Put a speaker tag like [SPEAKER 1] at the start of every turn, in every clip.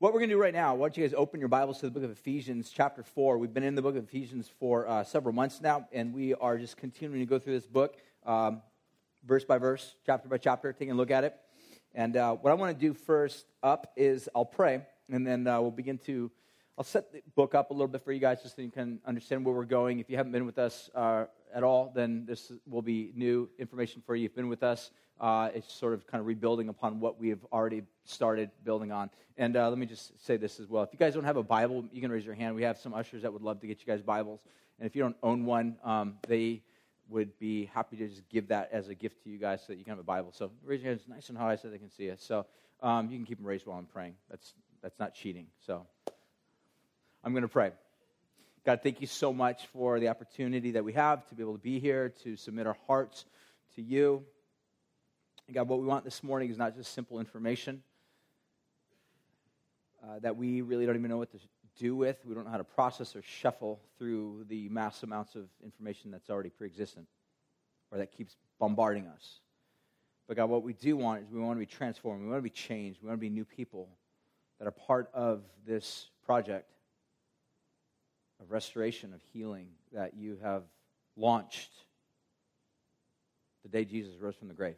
[SPEAKER 1] What we're going to do right now, why don't you guys open your Bibles to the book of Ephesians, chapter 4. We've been in the book of Ephesians for uh, several months now, and we are just continuing to go through this book um, verse by verse, chapter by chapter, taking a look at it. And uh, what I want to do first up is I'll pray, and then uh, we'll begin to. I'll set the book up a little bit for you guys just so you can understand where we're going. If you haven't been with us uh, at all, then this will be new information for you. If you've been with us, uh, it's sort of kind of rebuilding upon what we have already started building on. And uh, let me just say this as well. If you guys don't have a Bible, you can raise your hand. We have some ushers that would love to get you guys Bibles. And if you don't own one, um, they would be happy to just give that as a gift to you guys so that you can have a Bible. So raise your hands nice and high so they can see us. So um, you can keep them raised while I'm praying. That's, that's not cheating. So I'm going to pray. God, thank you so much for the opportunity that we have to be able to be here, to submit our hearts to you. And God, what we want this morning is not just simple information uh, that we really don't even know what to do with. We don't know how to process or shuffle through the mass amounts of information that's already pre existent or that keeps bombarding us. But God, what we do want is we want to be transformed. We want to be changed. We want to be new people that are part of this project of restoration, of healing that you have launched the day Jesus rose from the grave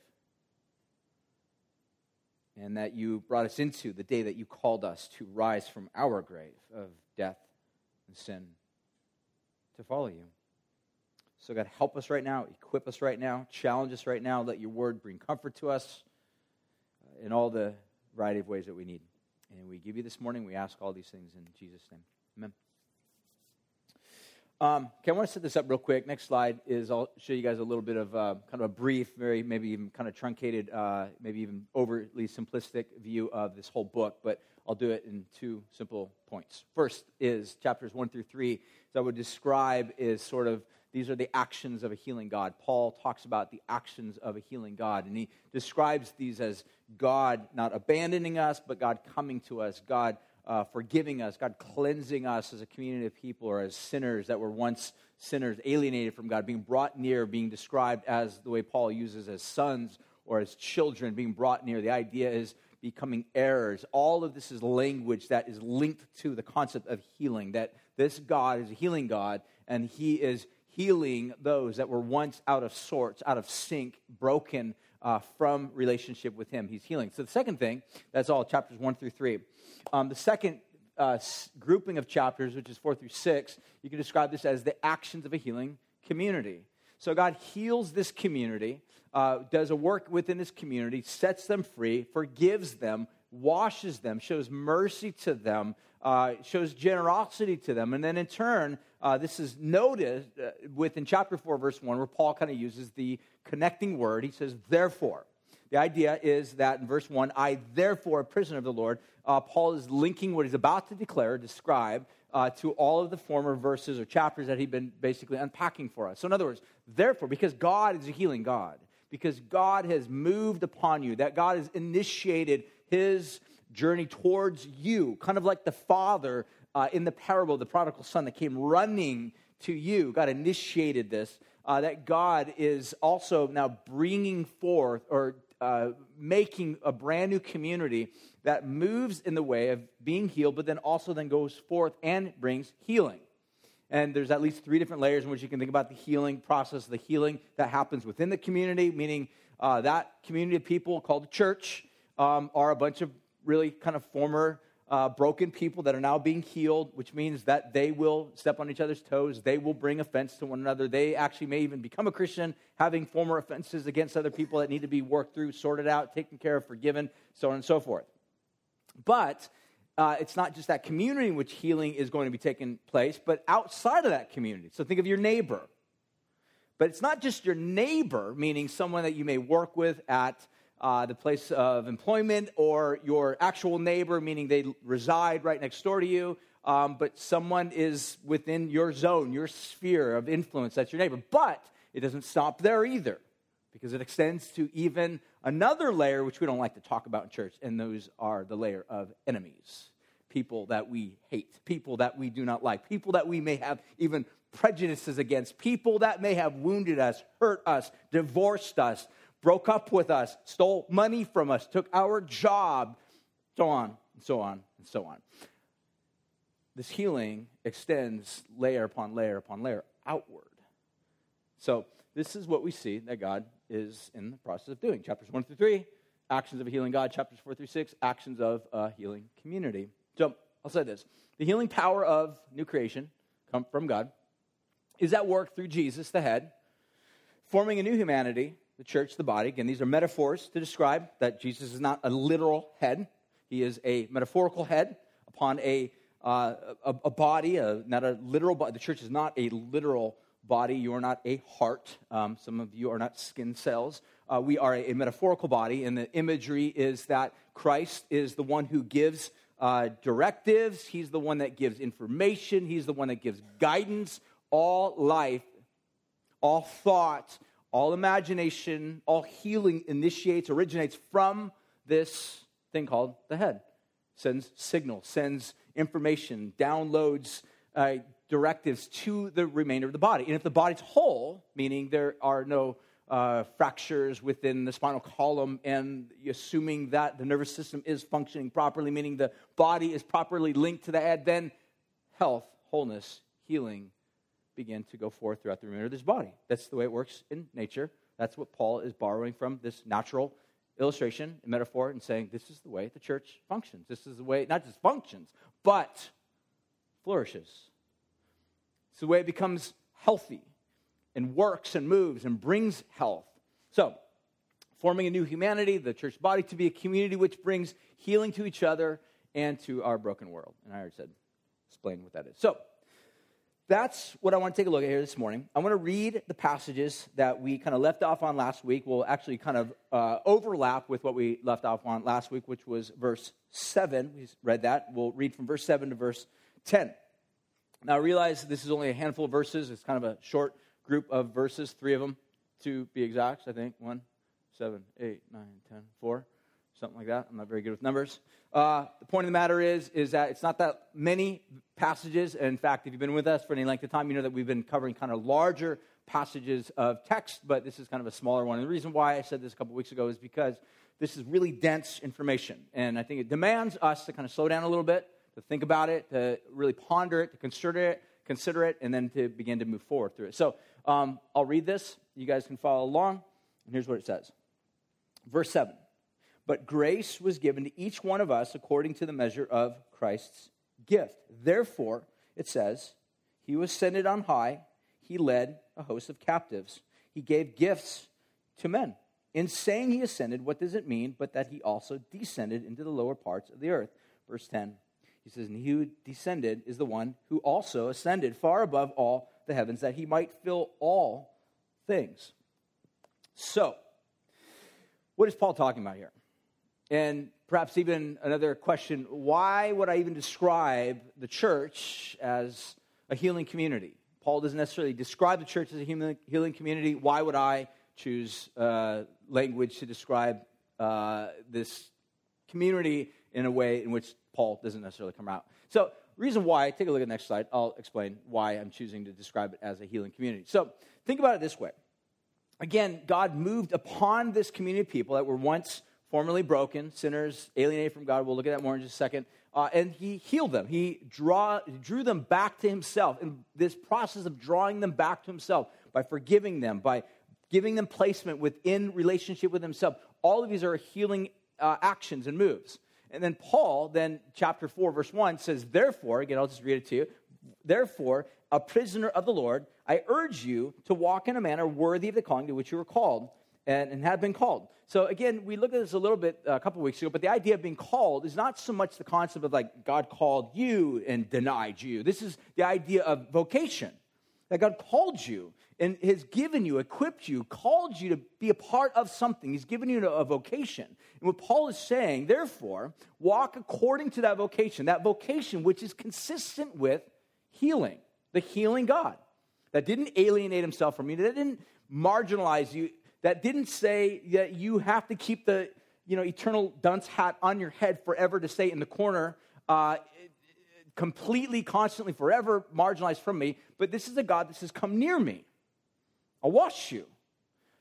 [SPEAKER 1] and that you brought us into the day that you called us to rise from our grave of death and sin to follow you. So, God, help us right now, equip us right now, challenge us right now. Let your word bring comfort to us uh, in all the variety of ways that we need. And we give you this morning, we ask all these things in Jesus' name. Amen. Um, okay, I want to set this up real quick. Next slide is I'll show you guys a little bit of uh, kind of a brief, very maybe even kind of truncated, uh, maybe even overly simplistic view of this whole book, but I'll do it in two simple points. First is chapters one through three, that I would describe is sort of these are the actions of a healing God. Paul talks about the actions of a healing God, and he describes these as God not abandoning us, but God coming to us, God uh, forgiving us, God cleansing us as a community of people or as sinners that were once sinners, alienated from God, being brought near, being described as the way Paul uses as sons or as children, being brought near. The idea is becoming heirs. All of this is language that is linked to the concept of healing, that this God is a healing God, and he is healing those that were once out of sorts, out of sync, broken uh, from relationship with him. He's healing. So the second thing, that's all chapters one through three. Um, the second uh, grouping of chapters, which is four through six, you can describe this as the actions of a healing community. So God heals this community, uh, does a work within this community, sets them free, forgives them, washes them, shows mercy to them, uh, shows generosity to them. And then in turn, uh, this is noted uh, within chapter 4, verse 1, where Paul kind of uses the connecting word. He says, therefore. The idea is that in verse 1, I therefore, a prisoner of the Lord, uh, Paul is linking what he's about to declare, describe, uh, to all of the former verses or chapters that he'd been basically unpacking for us. So, in other words, therefore, because God is a healing God, because God has moved upon you, that God has initiated his journey towards you, kind of like the father uh, in the parable, the prodigal son that came running to you. God initiated this. Uh, that God is also now bringing forth or uh, making a brand new community that moves in the way of being healed, but then also then goes forth and brings healing. And there's at least three different layers in which you can think about the healing process, the healing that happens within the community, meaning uh, that community of people called the church um, are a bunch of really kind of former uh, broken people that are now being healed, which means that they will step on each other's toes. They will bring offense to one another. They actually may even become a Christian, having former offenses against other people that need to be worked through, sorted out, taken care of, forgiven, so on and so forth. But uh, it's not just that community in which healing is going to be taking place, but outside of that community. So think of your neighbor. But it's not just your neighbor, meaning someone that you may work with at uh, the place of employment or your actual neighbor, meaning they reside right next door to you, um, but someone is within your zone, your sphere of influence, that's your neighbor. But it doesn't stop there either, because it extends to even another layer, which we don't like to talk about in church, and those are the layer of enemies. People that we hate, people that we do not like, people that we may have even prejudices against, people that may have wounded us, hurt us, divorced us, broke up with us, stole money from us, took our job, so on and so on and so on. This healing extends layer upon layer upon layer outward. So, this is what we see that God is in the process of doing. Chapters 1 through 3, actions of a healing God. Chapters 4 through 6, actions of a healing community. So, I'll say this the healing power of new creation come from God is at work through Jesus, the head, forming a new humanity, the church, the body. Again, these are metaphors to describe that Jesus is not a literal head, he is a metaphorical head upon a, uh, a, a, body, a, not a literal body. The church is not a literal body. You are not a heart. Um, some of you are not skin cells. Uh, we are a, a, metaphorical body, and the imagery is that Christ is the one who gives uh, directives, He's the one that gives information, He's the one that gives guidance. All life, all thought, all imagination, all healing initiates, originates from this thing called the head. Sends signals, sends information, downloads uh, directives to the remainder of the body. And if the body's whole, meaning there are no uh, fractures within the spinal column, and assuming that the nervous system is functioning properly, meaning the body is properly linked to the head, then health, wholeness, healing begin to go forth throughout the remainder of this body. That's the way it works in nature. That's what Paul is borrowing from this natural illustration and metaphor and saying this is the way the church functions. This is the way it not just functions, but flourishes. It's the way it becomes healthy and works and moves and brings health. So, forming a new humanity, the church body to be a community which brings healing to each other and to our broken world. And I already said, explain what that is. So, that's what I want to take a look at here this morning. I want to read the passages that we kind of left off on last week. We'll actually kind of uh, overlap with what we left off on last week, which was verse 7. We read that. We'll read from verse 7 to verse 10. Now, I realize this is only a handful of verses. It's kind of a short group of verses, three of them to be exact, I think. One, seven, eight, nine, ten, four something like that. I'm not very good with numbers. Uh, the point of the matter is, is that it's not that many passages. In fact, if you've been with us for any length of time, you know that we've been covering kind of larger passages of text, but this is kind of a smaller one. And the reason why I said this a couple weeks ago is because this is really dense information. And I think it demands us to kind of slow down a little bit, to think about it, to really ponder it, to consider it, consider it, and then to begin to move forward through it. So um, I'll read this. You guys can follow along. And here's what it says Verse 7 but grace was given to each one of us according to the measure of Christ's gift. Therefore, it says, He was ascended on high, He led a host of captives, He gave gifts to men. In saying He ascended, what does it mean but that He also descended into the lower parts of the earth? Verse 10. He says, And he who descended is the one who also ascended far above all the heavens, that he might fill all things. So, what is Paul talking about here? And perhaps even another question why would I even describe the church as a healing community? Paul doesn't necessarily describe the church as a healing community. Why would I choose uh, language to describe uh, this community in a way in which Paul doesn't necessarily come out? So, reason why, take a look at the next slide. I'll explain why I'm choosing to describe it as a healing community. So, think about it this way. Again, God moved upon this community of people that were once formerly broken, sinners alienated from God. We'll look at that more in just a second. Uh, and he healed them. He draw, drew them back to himself. And this process of drawing them back to himself by forgiving them, by giving them placement within relationship with himself, all of these are healing uh, actions and moves. And then Paul, then chapter 4, verse 1 says, Therefore, again, I'll just read it to you. Therefore, a prisoner of the Lord, I urge you to walk in a manner worthy of the calling to which you were called and, and have been called. So again, we looked at this a little bit uh, a couple weeks ago, but the idea of being called is not so much the concept of like God called you and denied you. This is the idea of vocation. That God called you and has given you, equipped you, called you to be a part of something. He's given you a vocation. And what Paul is saying, therefore, walk according to that vocation, that vocation which is consistent with healing, the healing God. That didn't alienate himself from you, that didn't marginalize you that didn't say that you have to keep the you know, eternal dunce hat on your head forever to stay in the corner, uh, completely, constantly, forever marginalized from me. But this is a God that says, Come near me. I'll wash you.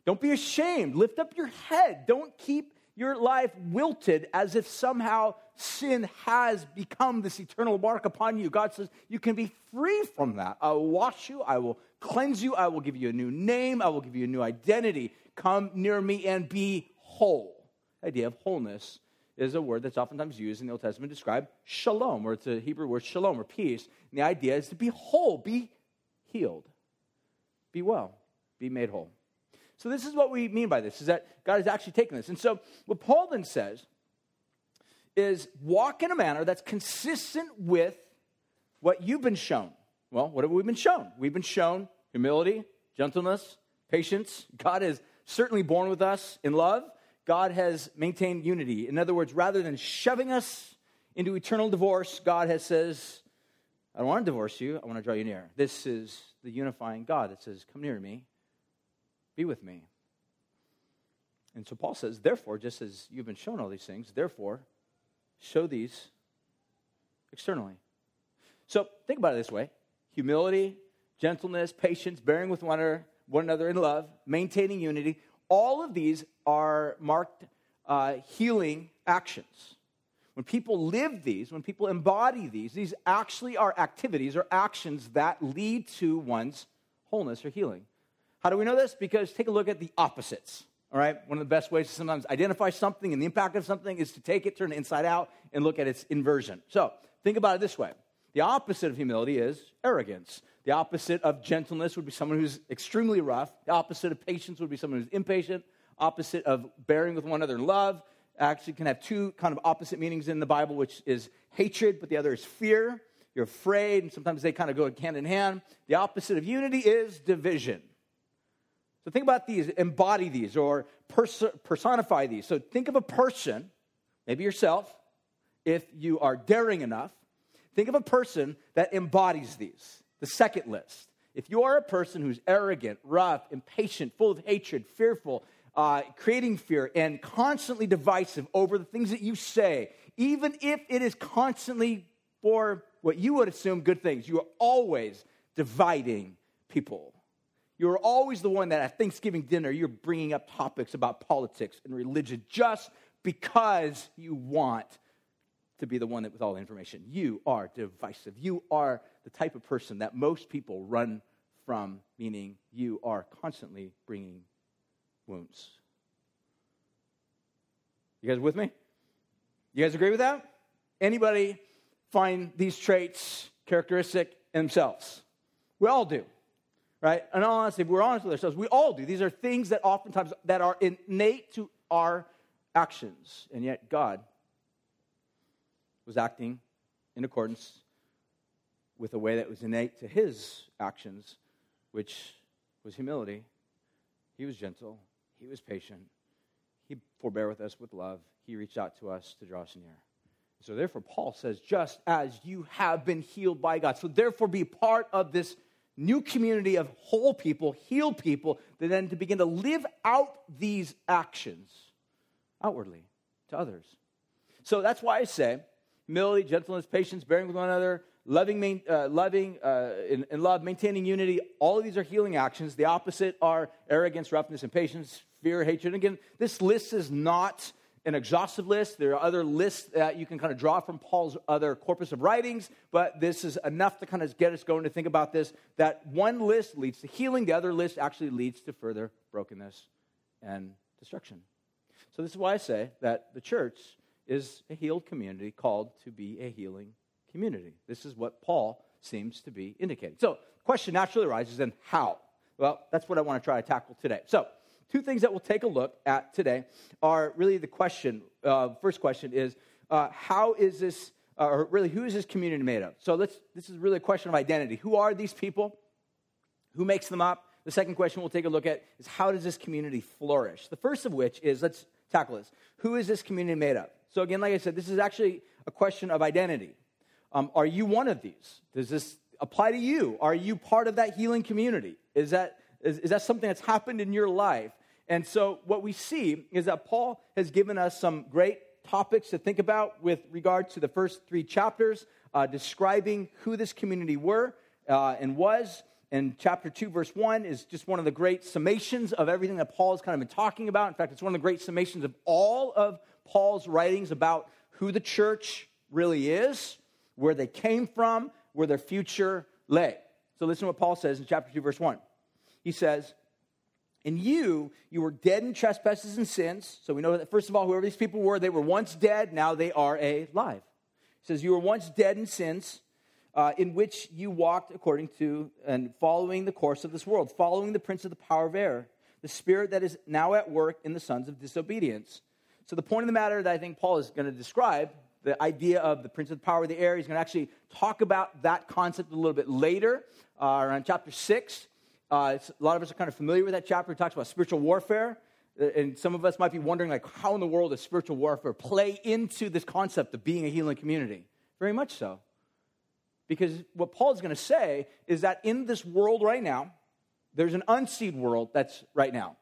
[SPEAKER 1] Don't be ashamed. Lift up your head. Don't keep your life wilted as if somehow sin has become this eternal mark upon you. God says you can be free from that. I will wash you, I will cleanse you, I will give you a new name, I will give you a new identity. Come near me and be whole. The idea of wholeness is a word that's oftentimes used in the Old Testament to describe shalom, or it's a Hebrew word shalom, or peace. And the idea is to be whole, be healed, be well, be made whole. So this is what we mean by this, is that God has actually taken this. And so what Paul then says is walk in a manner that's consistent with what you've been shown. Well, what have we been shown? We've been shown humility, gentleness, patience. God has certainly born with us in love. God has maintained unity. In other words, rather than shoving us into eternal divorce, God has says, I don't want to divorce you. I want to draw you near. This is the unifying God that says, Come near me, be with me. And so Paul says, Therefore, just as you've been shown all these things, therefore, show these externally. So think about it this way humility, gentleness, patience, bearing with one another, one another in love, maintaining unity. All of these are marked uh, healing actions. When people live these, when people embody these, these actually are activities or actions that lead to one's wholeness or healing. How do we know this? Because take a look at the opposites. All right, one of the best ways to sometimes identify something and the impact of something is to take it, turn it inside out, and look at its inversion. So think about it this way the opposite of humility is arrogance. The opposite of gentleness would be someone who's extremely rough. The opposite of patience would be someone who's impatient. Opposite of bearing with one another in love actually can have two kind of opposite meanings in the Bible, which is hatred, but the other is fear. You're afraid, and sometimes they kind of go hand in hand. The opposite of unity is division. So think about these, embody these, or pers- personify these. So think of a person, maybe yourself, if you are daring enough. Think of a person that embodies these. The second list. If you are a person who's arrogant, rough, impatient, full of hatred, fearful, uh, creating fear, and constantly divisive over the things that you say, even if it is constantly for what you would assume good things, you are always dividing people. You're always the one that at Thanksgiving dinner, you're bringing up topics about politics and religion just because you want to be the one that with all the information. You are divisive. You are the type of person that most people run from, meaning you are constantly bringing wounds. You guys with me? You guys agree with that? Anybody find these traits characteristic in themselves? We all do, right? And honestly, if we're honest with ourselves, we all do. These are things that oftentimes that are innate to our actions, and yet God was acting in accordance with a way that was innate to his actions, which was humility. He was gentle, he was patient, he forbear with us with love, he reached out to us to draw us near. So, therefore, Paul says, just as you have been healed by God. So, therefore, be part of this new community of whole people, healed people, that then to begin to live out these actions outwardly to others. So, that's why I say humility, gentleness, patience, bearing with one another, loving, uh, loving uh, in, in love, maintaining unity. All of these are healing actions. The opposite are arrogance, roughness, impatience, fear, hatred. Again, this list is not an exhaustive list. There are other lists that you can kind of draw from Paul's other corpus of writings, but this is enough to kind of get us going to think about this. That one list leads to healing, the other list actually leads to further brokenness and destruction. So, this is why I say that the church is a healed community called to be a healing community. This is what Paul seems to be indicating. So, question naturally arises then how? Well, that's what I want to try to tackle today. So, two things that we'll take a look at today are really the question. Uh, first question is uh, how is this, uh, or really, who is this community made of? So, let's, this is really a question of identity. Who are these people? Who makes them up? The second question we'll take a look at is how does this community flourish? The first of which is let's tackle this. Who is this community made of? So, again, like I said, this is actually a question of identity. Um, are you one of these? Does this apply to you? Are you part of that healing community? Is that, is, is that something that's happened in your life? And so, what we see is that Paul has given us some great topics to think about with regard to the first three chapters, uh, describing who this community were uh, and was. And chapter 2, verse 1 is just one of the great summations of everything that Paul has kind of been talking about. In fact, it's one of the great summations of all of Paul's writings about who the church really is, where they came from, where their future lay. So listen to what Paul says in chapter 2, verse 1. He says, In you, you were dead in trespasses and sins. So we know that, first of all, whoever these people were, they were once dead, now they are alive. He says, You were once dead in sins uh, in which you walked according to and following the course of this world, following the prince of the power of air, the spirit that is now at work in the sons of disobedience. So, the point of the matter that I think Paul is going to describe, the idea of the prince of the power of the air, he's going to actually talk about that concept a little bit later, uh, around chapter 6. Uh, a lot of us are kind of familiar with that chapter. It talks about spiritual warfare. Uh, and some of us might be wondering, like, how in the world does spiritual warfare play into this concept of being a healing community? Very much so. Because what Paul is going to say is that in this world right now, there's an unseen world that's right now.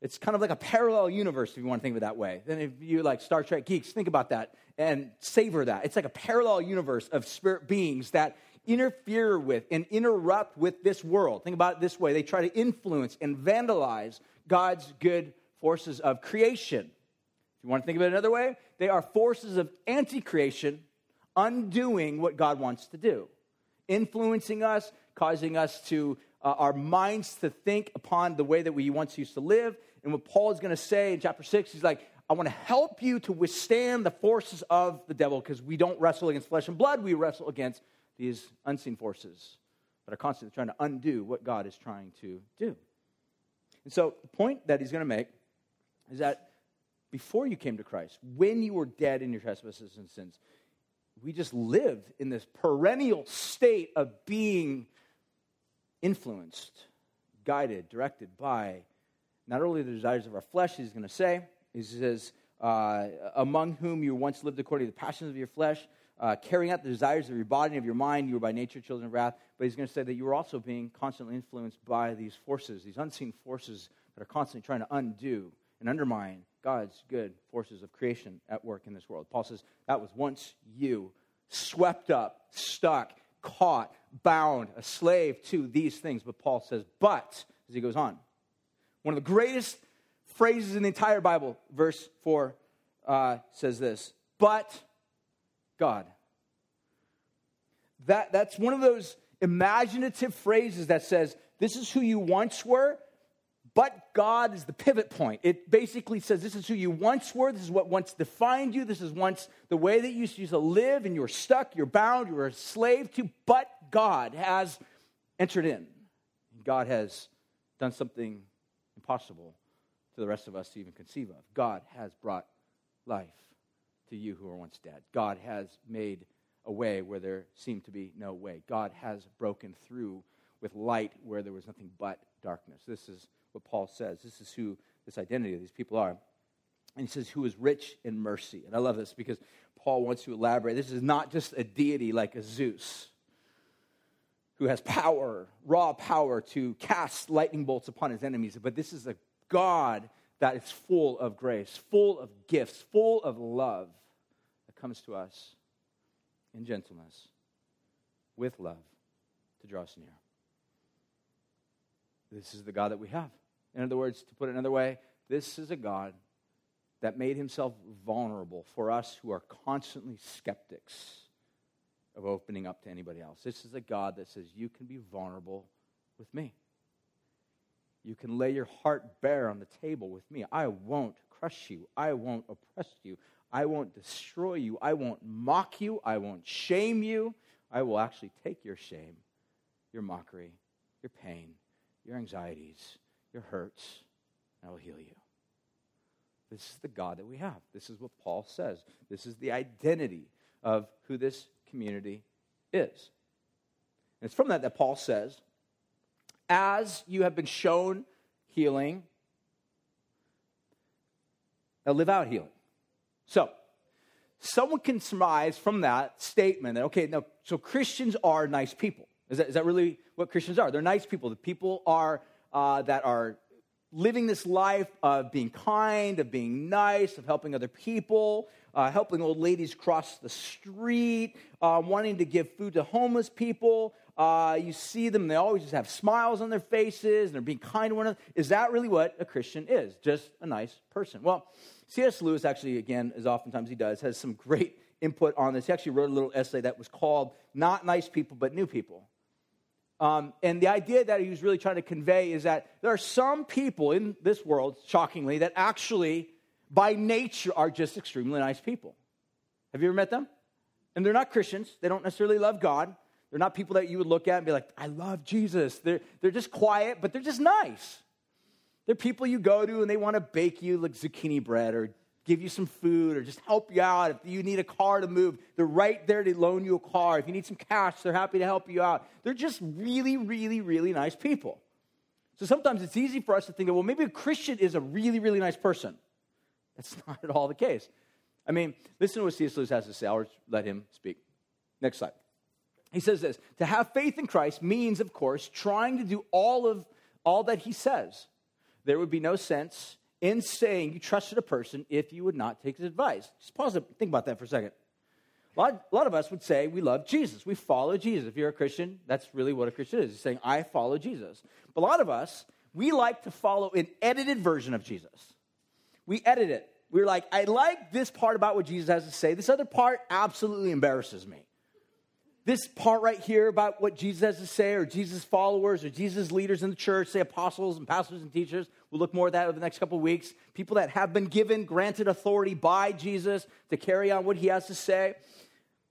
[SPEAKER 1] It's kind of like a parallel universe, if you want to think of it that way. Then, if you like Star Trek geeks, think about that and savor that. It's like a parallel universe of spirit beings that interfere with and interrupt with this world. Think about it this way they try to influence and vandalize God's good forces of creation. If you want to think of it another way, they are forces of anti creation undoing what God wants to do, influencing us, causing us to, uh, our minds to think upon the way that we once used to live. And what Paul is going to say in chapter 6, he's like, I want to help you to withstand the forces of the devil because we don't wrestle against flesh and blood, we wrestle against these unseen forces that are constantly trying to undo what God is trying to do. And so the point that he's going to make is that before you came to Christ, when you were dead in your trespasses and sins, we just lived in this perennial state of being influenced, guided, directed by not only the desires of our flesh, he's going to say, he says, uh, among whom you once lived according to the passions of your flesh, uh, carrying out the desires of your body and of your mind, you were by nature children of wrath. But he's going to say that you were also being constantly influenced by these forces, these unseen forces that are constantly trying to undo and undermine God's good forces of creation at work in this world. Paul says that was once you, swept up, stuck, caught, bound, a slave to these things. But Paul says, but, as he goes on, one of the greatest phrases in the entire Bible, verse 4 uh, says this, but God. That, that's one of those imaginative phrases that says, this is who you once were, but God is the pivot point. It basically says this is who you once were, this is what once defined you, this is once the way that you used to live, and you were stuck, you're bound, you were a slave to, but God has entered in. God has done something impossible to the rest of us to even conceive of. God has brought life to you who were once dead. God has made a way where there seemed to be no way. God has broken through with light where there was nothing but darkness. This is what Paul says. This is who this identity of these people are. And he says, who is rich in mercy. And I love this because Paul wants to elaborate. This is not just a deity like a Zeus who has power, raw power to cast lightning bolts upon his enemies, but this is a God that is full of grace, full of gifts, full of love that comes to us in gentleness, with love, to draw us near. This is the God that we have. In other words, to put it another way, this is a God that made himself vulnerable for us who are constantly skeptics of opening up to anybody else. This is a God that says, You can be vulnerable with me. You can lay your heart bare on the table with me. I won't crush you. I won't oppress you. I won't destroy you. I won't mock you. I won't shame you. I will actually take your shame, your mockery, your pain, your anxieties, your hurts, and I will heal you. This is the God that we have. This is what Paul says. This is the identity of who this community is. And it's from that that Paul says, as you have been shown healing, now live out healing. So, someone can surmise from that statement that, okay, now, so Christians are nice people. Is that, is that really what Christians are? They're nice people. The people are uh, that are living this life of being kind, of being nice, of helping other people. Uh, helping old ladies cross the street, uh, wanting to give food to homeless people. Uh, you see them, they always just have smiles on their faces and they're being kind to one another. Is that really what a Christian is? Just a nice person? Well, C.S. Lewis, actually, again, as oftentimes he does, has some great input on this. He actually wrote a little essay that was called Not Nice People, but New People. Um, and the idea that he was really trying to convey is that there are some people in this world, shockingly, that actually, by nature, are just extremely nice people. Have you ever met them? And they're not Christians, they don't necessarily love God. They're not people that you would look at and be like, I love Jesus. They're, they're just quiet, but they're just nice. They're people you go to and they want to bake you like zucchini bread or give you some food or just help you out. If you need a car to move, they're right there to loan you a car. If you need some cash, they're happy to help you out. They're just really, really, really nice people. So sometimes it's easy for us to think that, well, maybe a Christian is a really, really nice person. That's not at all the case. I mean, listen to what C.S. Lewis has to say. I'll let him speak. Next slide. He says this To have faith in Christ means, of course, trying to do all of all that he says. There would be no sense in saying you trusted a person if you would not take his advice. Just pause and think about that for a second. A lot, a lot of us would say we love Jesus. We follow Jesus. If you're a Christian, that's really what a Christian is. He's saying, I follow Jesus. But a lot of us, we like to follow an edited version of Jesus. We edit it. We're like, I like this part about what Jesus has to say. This other part absolutely embarrasses me this part right here about what Jesus has to say, or Jesus' followers, or Jesus' leaders in the church, say apostles and pastors and teachers. We'll look more at that over the next couple of weeks. People that have been given, granted authority by Jesus to carry on what he has to say.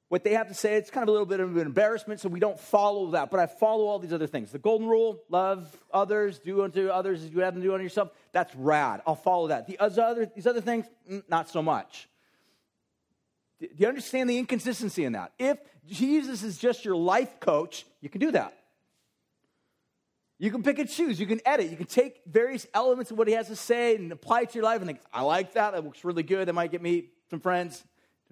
[SPEAKER 1] What they have to say, it's kind of a little bit of an embarrassment, so we don't follow that. But I follow all these other things. The golden rule love others, do unto others as you have them do unto yourself. That's rad. I'll follow that. The other, these other things, mm, not so much. Do you understand the inconsistency in that? If Jesus is just your life coach, you can do that. You can pick and choose. You can edit. You can take various elements of what he has to say and apply it to your life and think, I like that. That looks really good. That might get me some friends,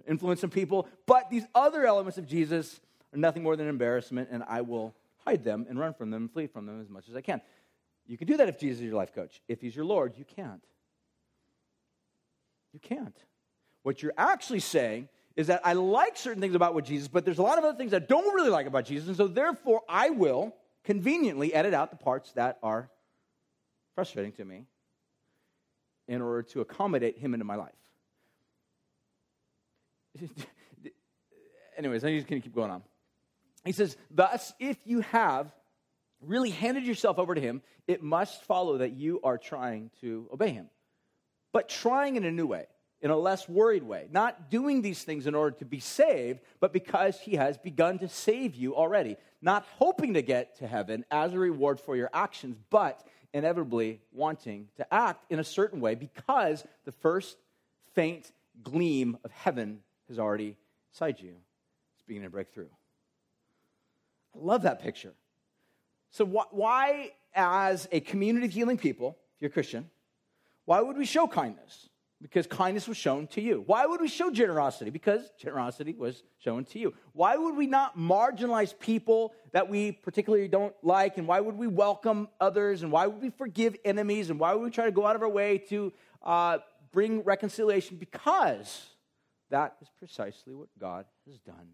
[SPEAKER 1] influence some people. But these other elements of Jesus are nothing more than embarrassment, and I will hide them and run from them and flee from them as much as I can. You can do that if Jesus is your life coach. If he's your Lord, you can't. You can't. What you're actually saying is that I like certain things about what Jesus, but there's a lot of other things I don't really like about Jesus, and so therefore I will conveniently edit out the parts that are frustrating to me in order to accommodate him into my life. Anyways, I'm just going to keep going on. He says, Thus, if you have really handed yourself over to him, it must follow that you are trying to obey him, but trying in a new way in a less worried way. Not doing these things in order to be saved, but because he has begun to save you already. Not hoping to get to heaven as a reward for your actions, but inevitably wanting to act in a certain way because the first faint gleam of heaven has already inside you. It's beginning to break through. I love that picture. So, wh- why, as a community of healing people, if you're a Christian, why would we show kindness? Because kindness was shown to you. Why would we show generosity? Because generosity was shown to you. Why would we not marginalize people that we particularly don't like? And why would we welcome others? And why would we forgive enemies? And why would we try to go out of our way to uh, bring reconciliation? Because that is precisely what God has done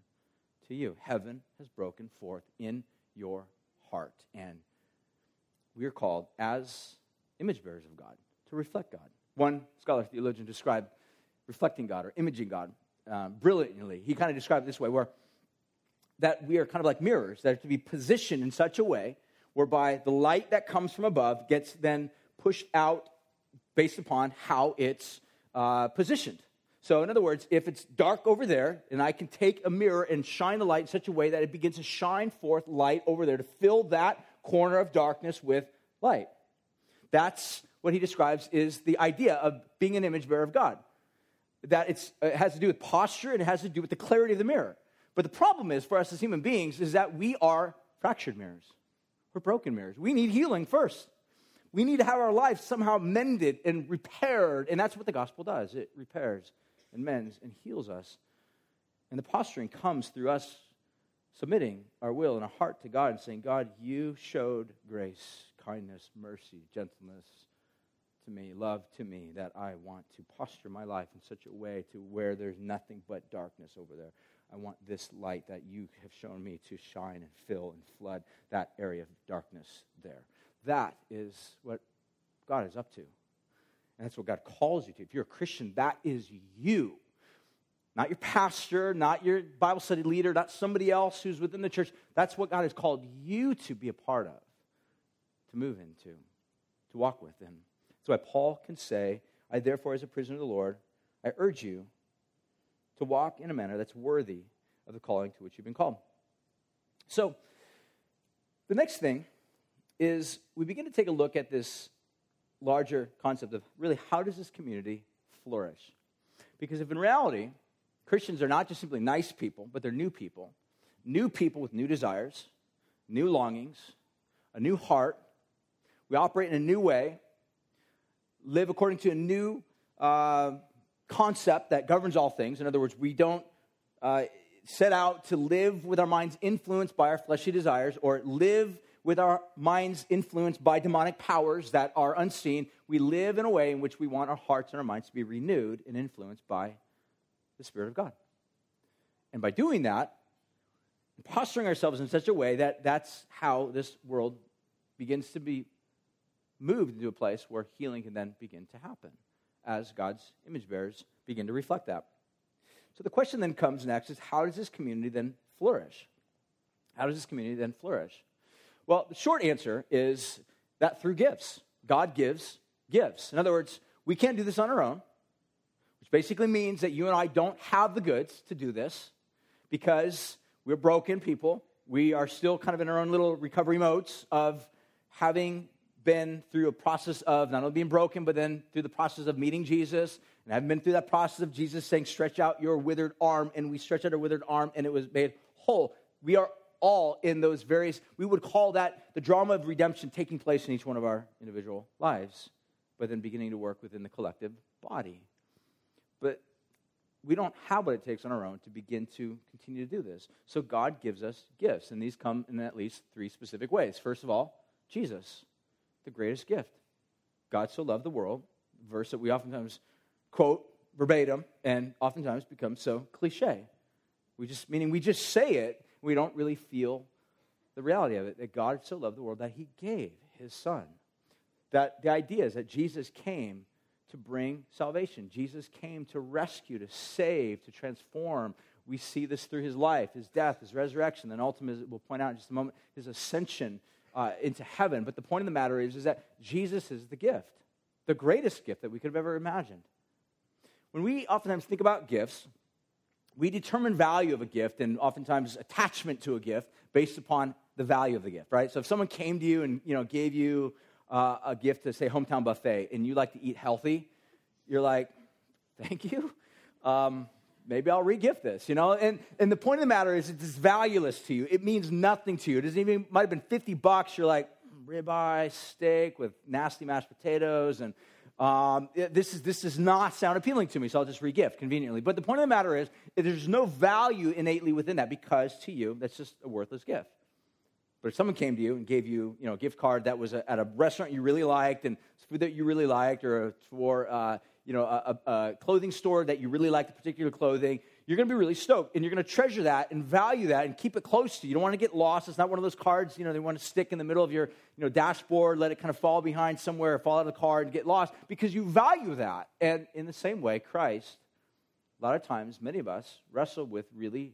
[SPEAKER 1] to you. Heaven has broken forth in your heart. And we are called, as image bearers of God, to reflect God. One scholar theologian described reflecting God or imaging God um, brilliantly. He kind of described it this way where that we are kind of like mirrors that are to be positioned in such a way whereby the light that comes from above gets then pushed out based upon how it's uh, positioned. So, in other words, if it's dark over there, and I can take a mirror and shine the light in such a way that it begins to shine forth light over there to fill that corner of darkness with light. That's what he describes is the idea of being an image bearer of God. That it has to do with posture and it has to do with the clarity of the mirror. But the problem is for us as human beings is that we are fractured mirrors. We're broken mirrors. We need healing first. We need to have our life somehow mended and repaired. And that's what the gospel does it repairs and mends and heals us. And the posturing comes through us submitting our will and our heart to God and saying, God, you showed grace, kindness, mercy, gentleness, to me, love to me, that I want to posture my life in such a way to where there's nothing but darkness over there. I want this light that you have shown me to shine and fill and flood that area of darkness there. That is what God is up to. And that's what God calls you to. If you're a Christian, that is you. Not your pastor, not your Bible study leader, not somebody else who's within the church. That's what God has called you to be a part of, to move into, to walk with. And that's why Paul can say, I therefore, as a prisoner of the Lord, I urge you to walk in a manner that's worthy of the calling to which you've been called. So, the next thing is we begin to take a look at this larger concept of really how does this community flourish? Because if in reality, Christians are not just simply nice people, but they're new people, new people with new desires, new longings, a new heart. We operate in a new way, live according to a new uh, concept that governs all things. In other words, we don't uh, set out to live with our minds influenced by our fleshly desires or live with our minds influenced by demonic powers that are unseen. We live in a way in which we want our hearts and our minds to be renewed and influenced by the Spirit of God. And by doing that, posturing ourselves in such a way that that's how this world begins to be moved into a place where healing can then begin to happen as God's image bearers begin to reflect that. So the question then comes next is how does this community then flourish? How does this community then flourish? Well, the short answer is that through gifts. God gives gifts. In other words, we can't do this on our own, which basically means that you and I don't have the goods to do this because we're broken people. We are still kind of in our own little recovery modes of having been through a process of not only being broken, but then through the process of meeting Jesus. And I've been through that process of Jesus saying, Stretch out your withered arm. And we stretched out our withered arm, and it was made whole. We are all in those various, we would call that the drama of redemption taking place in each one of our individual lives, but then beginning to work within the collective body. But we don't have what it takes on our own to begin to continue to do this. So God gives us gifts, and these come in at least three specific ways. First of all, Jesus the greatest gift. God so loved the world, verse that we oftentimes quote verbatim and oftentimes becomes so cliche. We just meaning we just say it, we don't really feel the reality of it that God so loved the world that he gave his son. That the idea is that Jesus came to bring salvation. Jesus came to rescue, to save, to transform. We see this through his life, his death, his resurrection, then ultimately, we'll point out in just a moment, his ascension uh, into heaven. But the point of the matter is, is that Jesus is the gift, the greatest gift that we could have ever imagined. When we oftentimes think about gifts, we determine value of a gift and oftentimes attachment to a gift based upon the value of the gift, right? So if someone came to you and you know gave you uh, a gift to say hometown buffet and you like to eat healthy, you're like, thank you. Um, maybe I'll regift this, you know? And, and the point of the matter is it's valueless to you. It means nothing to you. It doesn't even, might have been 50 bucks. You're like, ribeye steak with nasty mashed potatoes. And um, this, is, this does not sound appealing to me, so I'll just regift conveniently. But the point of the matter is there's no value innately within that because to you, that's just a worthless gift. But if someone came to you and gave you, you know, a gift card that was at a restaurant you really liked and food that you really liked, or for uh, you know, a, a, clothing store that you really liked the particular clothing, you're going to be really stoked and you're going to treasure that and value that and keep it close to you. You don't want to get lost. It's not one of those cards, you know, they want to stick in the middle of your, you know, dashboard, let it kind of fall behind somewhere, fall out of the car and get lost because you value that. And in the same way, Christ, a lot of times, many of us wrestle with really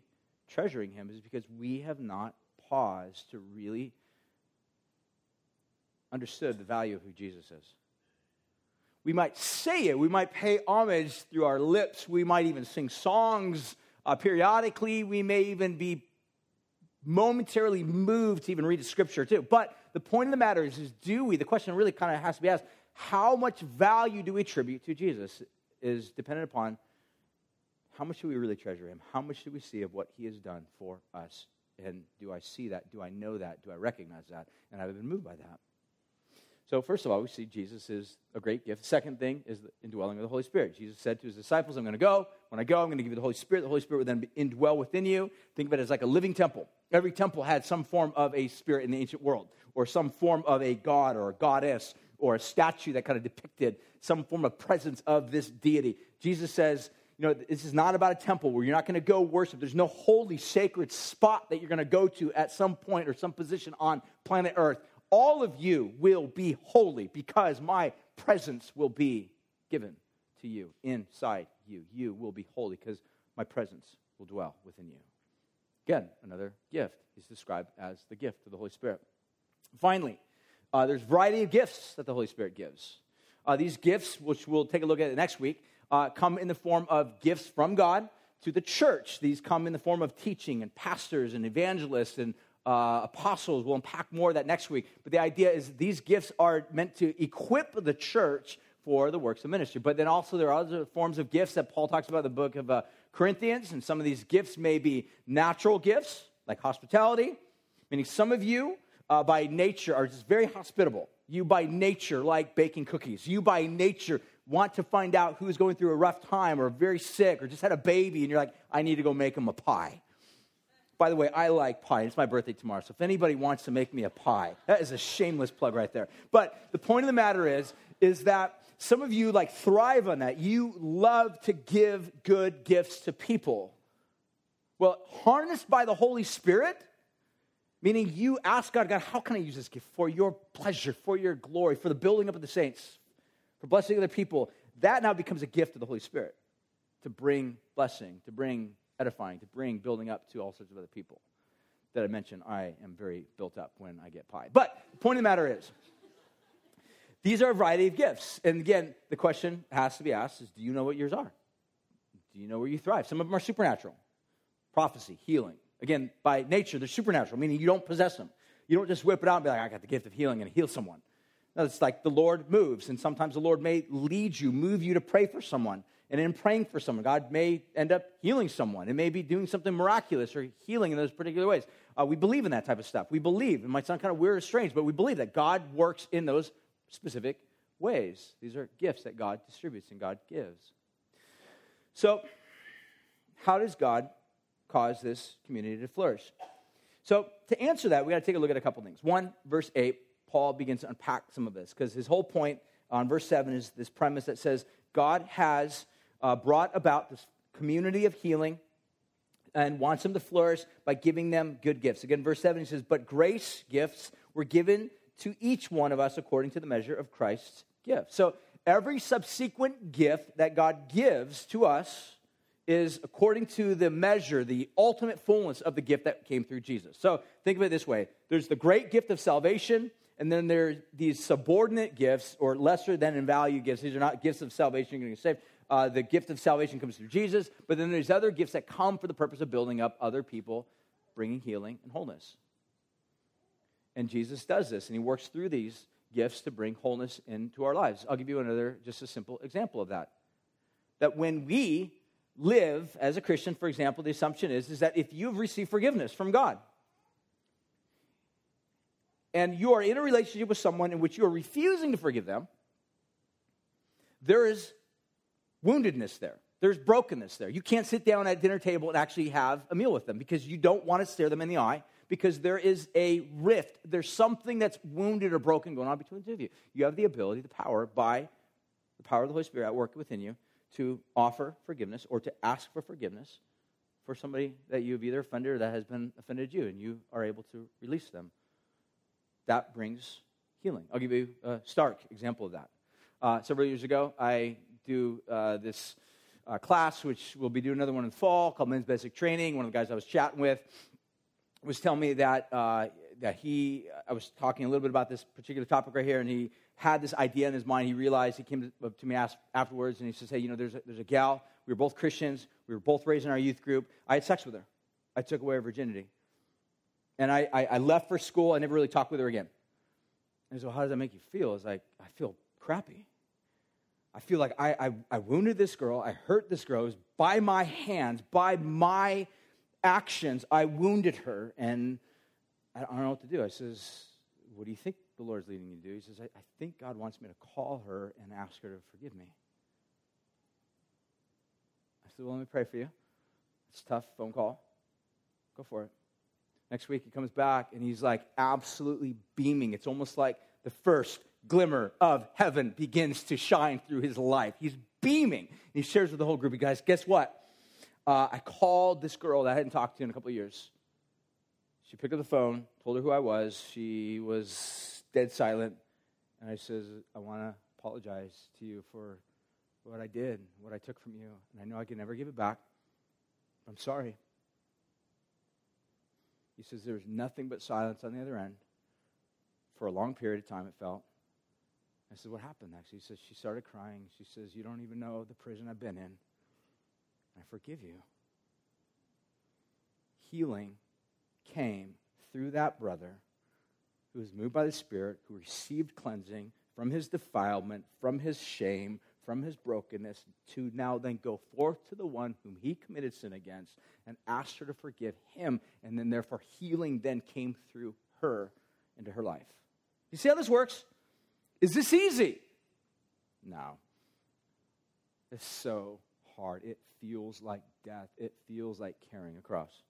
[SPEAKER 1] treasuring him is because we have not paused to really understood the value of who Jesus is. We might say it. We might pay homage through our lips. We might even sing songs uh, periodically. We may even be momentarily moved to even read the scripture too. But the point of the matter is, is do we, the question really kind of has to be asked, how much value do we attribute to Jesus is dependent upon how much do we really treasure him? How much do we see of what he has done for us? And do I see that? Do I know that? Do I recognize that? And I've been moved by that. So, first of all, we see Jesus is a great gift. Second thing is the indwelling of the Holy Spirit. Jesus said to his disciples, I'm going to go. When I go, I'm going to give you the Holy Spirit. The Holy Spirit will then indwell within you. Think of it as like a living temple. Every temple had some form of a spirit in the ancient world, or some form of a god or a goddess or a statue that kind of depicted some form of presence of this deity. Jesus says, you know, this is not about a temple where you're not going to go worship. There's no holy, sacred spot that you're going to go to at some point or some position on planet Earth. All of you will be holy because my presence will be given to you inside you. You will be holy because my presence will dwell within you. Again, another gift is described as the gift of the Holy Spirit. Finally, uh, there's a variety of gifts that the Holy Spirit gives. Uh, these gifts, which we'll take a look at next week, uh, come in the form of gifts from God to the church. These come in the form of teaching and pastors and evangelists and uh, apostles. We'll unpack more of that next week. But the idea is these gifts are meant to equip the church for the works of ministry. But then also there are other forms of gifts that Paul talks about in the book of uh, Corinthians, and some of these gifts may be natural gifts, like hospitality, meaning some of you uh, by nature are just very hospitable. You by nature like baking cookies. You by nature want to find out who's going through a rough time or very sick or just had a baby, and you're like, I need to go make them a pie. By the way, I like pie. It's my birthday tomorrow. So if anybody wants to make me a pie, that is a shameless plug right there. But the point of the matter is, is that some of you like thrive on that. You love to give good gifts to people. Well, harnessed by the Holy Spirit, meaning you ask God, God, how can I use this gift for your pleasure, for your glory, for the building up of the saints, for blessing other people? That now becomes a gift of the Holy Spirit to bring blessing, to bring edifying, to bring building up to all sorts of other people. That I mentioned, I am very built up when I get pie. But the point of the matter is, these are a variety of gifts. And again, the question has to be asked is do you know what yours are? Do you know where you thrive? Some of them are supernatural prophecy, healing. Again, by nature, they're supernatural, meaning you don't possess them. You don't just whip it out and be like, I got the gift of healing and heal someone. No, it's like the Lord moves, and sometimes the Lord may lead you, move you to pray for someone. And in praying for someone, God may end up healing someone. It may be doing something miraculous or healing in those particular ways. Uh, we believe in that type of stuff. We believe. It might sound kind of weird or strange, but we believe that God works in those specific ways. These are gifts that God distributes and God gives. So, how does God cause this community to flourish? So, to answer that, we got to take a look at a couple things. One, verse 8, Paul begins to unpack some of this because his whole point on verse 7 is this premise that says God has uh, brought about this community of healing and wants them to flourish by giving them good gifts. Again, verse 7, he says, But grace gifts were given to each one of us according to the measure of Christ's gift. So every subsequent gift that God gives to us is according to the measure, the ultimate fullness of the gift that came through Jesus. So think of it this way there's the great gift of salvation, and then there are these subordinate gifts or lesser than in value gifts. These are not gifts of salvation you're going to save. Uh, the gift of salvation comes through Jesus, but then there's other gifts that come for the purpose of building up other people, bringing healing and wholeness. And Jesus does this, and he works through these gifts to bring wholeness into our lives. I'll give you another, just a simple example of that. That when we live as a Christian, for example, the assumption is, is that if you've received forgiveness from God, and you are in a relationship with someone in which you are refusing to forgive them, there is woundedness there. There's brokenness there. You can't sit down at dinner table and actually have a meal with them because you don't want to stare them in the eye because there is a rift. There's something that's wounded or broken going on between the two of you. You have the ability, the power, by the power of the Holy Spirit at work within you, to offer forgiveness or to ask for forgiveness for somebody that you've either offended or that has been offended you, and you are able to release them. That brings healing. I'll give you a stark example of that. Uh, several years ago, I do uh, this uh, class, which we'll be doing another one in the fall, called Men's Basic Training. One of the guys I was chatting with was telling me that, uh, that he, I was talking a little bit about this particular topic right here, and he had this idea in his mind. He realized, he came to, to me afterwards, and he says, Hey, you know, there's a, there's a gal. We were both Christians. We were both raised in our youth group. I had sex with her. I took away her virginity. And I, I, I left for school. I never really talked with her again. And so, how does that make you feel? It's like, I feel crappy. I feel like I, I, I wounded this girl. I hurt this girl. By my hands, by my actions, I wounded her, and I don't know what to do. I says, What do you think the Lord's leading you to do? He says, I, I think God wants me to call her and ask her to forgive me. I said, Well, let me pray for you. It's tough phone call. Go for it. Next week, he comes back and he's like absolutely beaming. It's almost like the first glimmer of heaven begins to shine through his life. He's beaming. He shares with the whole group you guys, guess what? Uh, I called this girl that I hadn't talked to in a couple of years. She picked up the phone, told her who I was. She was dead silent. And I says, I want to apologize to you for what I did, what I took from you. And I know I can never give it back. I'm sorry. He says, There was nothing but silence on the other end for a long period of time, it felt. I said, What happened next? He says, She started crying. She says, You don't even know the prison I've been in. I forgive you. Healing came through that brother who was moved by the Spirit, who received cleansing from his defilement, from his shame, from his brokenness, to now then go forth to the one whom he committed sin against and asked her to forgive him. And then, therefore, healing then came through her into her life. You see how this works? Is this easy? No. It's so hard. It feels like death, it feels like carrying a cross.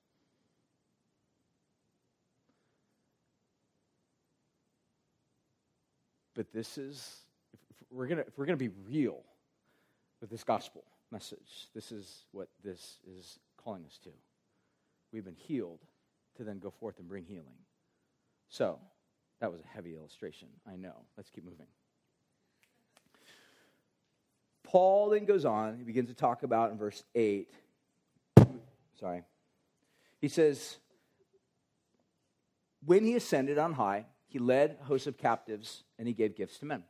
[SPEAKER 1] But this is, if we're going to we're gonna be real with this gospel message, this is what this is calling us to. We've been healed to then go forth and bring healing. So, that was a heavy illustration, I know. Let's keep moving. Paul then goes on, he begins to talk about in verse 8. Sorry. He says, When he ascended on high, he led hosts of captives and he gave gifts to men.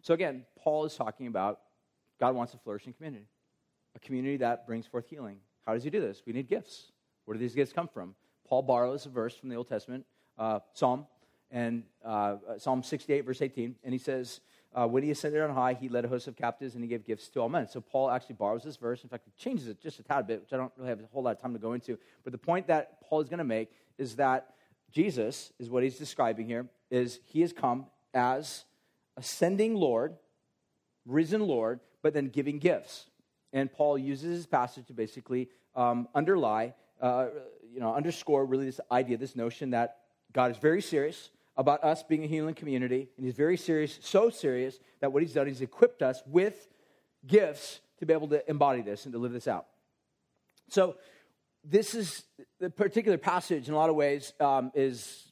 [SPEAKER 1] So again, Paul is talking about God wants a flourishing community, a community that brings forth healing. How does he do this? We need gifts. Where do these gifts come from? Paul borrows a verse from the Old Testament, uh, Psalm, and uh, Psalm 68, verse 18, and he says, uh, when he ascended on high, he led a host of captives and he gave gifts to all men. So Paul actually borrows this verse. In fact, he changes it just a tad bit, which I don't really have a whole lot of time to go into. But the point that Paul is going to make is that Jesus is what he's describing here, is he has come as ascending Lord, risen Lord, but then giving gifts. And Paul uses his passage to basically um, underlie, uh, you know, underscore really this idea, this notion that God is very serious about us being a healing community, and he's very serious, so serious that what he's done is equipped us with gifts to be able to embody this and to live this out. So, this is the particular passage in a lot of ways um, is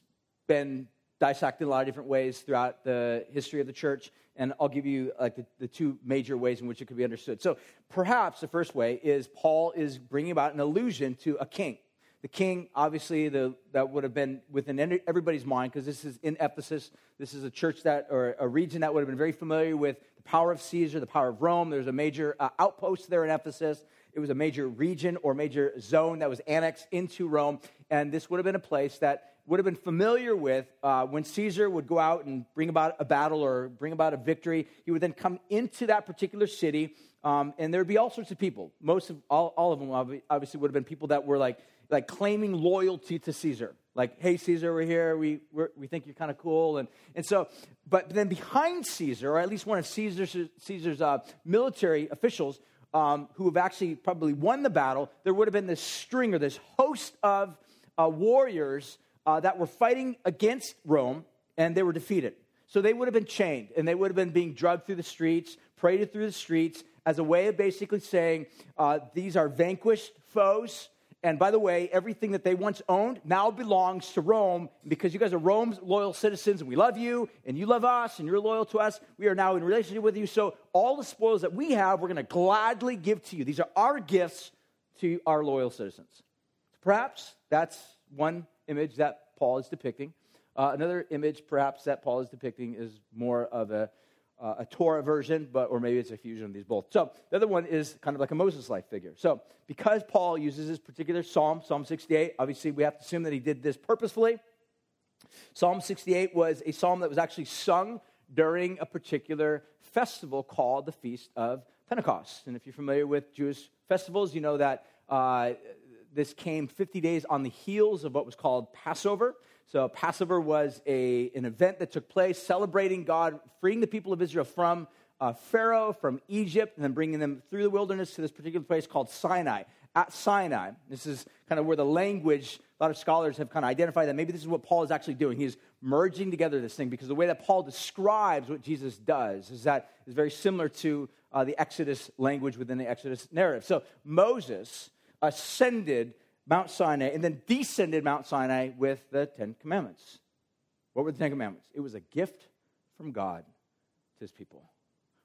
[SPEAKER 1] been dissected in a lot of different ways throughout the history of the church and i'll give you like the, the, two major ways in which it could be understood so perhaps the first way is paul is bringing about an allusion to a king the king, obviously, the, that would have been within everybody's mind because this is in Ephesus. This is a church that, or a region that would have been very familiar with the power of Caesar, the power of Rome. There's a major uh, outpost there in Ephesus. It was a major region or major zone that was annexed into Rome. And this would have been a place that would have been familiar with uh, when Caesar would go out and bring about a battle or bring about a victory. He would then come into that particular city, um, and there would be all sorts of people. Most of all, all of them obviously would have been people that were like like claiming loyalty to Caesar. Like, hey, Caesar, we're here. We, we're, we think you're kind of cool. And, and so, but then behind Caesar, or at least one of Caesar's, Caesar's uh, military officials um, who have actually probably won the battle, there would have been this string or this host of uh, warriors uh, that were fighting against Rome, and they were defeated. So they would have been chained, and they would have been being drugged through the streets, paraded through the streets, as a way of basically saying, uh, these are vanquished foes and by the way, everything that they once owned now belongs to Rome. Because you guys are Rome's loyal citizens and we love you and you love us and you're loyal to us, we are now in relationship with you. So all the spoils that we have, we're going to gladly give to you. These are our gifts to our loyal citizens. Perhaps that's one image that Paul is depicting. Uh, another image, perhaps, that Paul is depicting is more of a uh, a Torah version, but or maybe it's a fusion of these both. So the other one is kind of like a Moses-like figure. So because Paul uses this particular psalm, Psalm 68, obviously we have to assume that he did this purposefully. Psalm 68 was a psalm that was actually sung during a particular festival called the Feast of Pentecost. And if you're familiar with Jewish festivals, you know that uh, this came 50 days on the heels of what was called Passover. So, Passover was a, an event that took place celebrating God freeing the people of Israel from uh, Pharaoh, from Egypt, and then bringing them through the wilderness to this particular place called Sinai. at Sinai. This is kind of where the language, a lot of scholars have kind of identified that maybe this is what Paul is actually doing. He's merging together this thing because the way that Paul describes what Jesus does is that is very similar to uh, the Exodus language within the Exodus narrative. So Moses ascended Mount Sinai and then descended Mount Sinai with the Ten Commandments. What were the Ten Commandments? It was a gift from God to his people.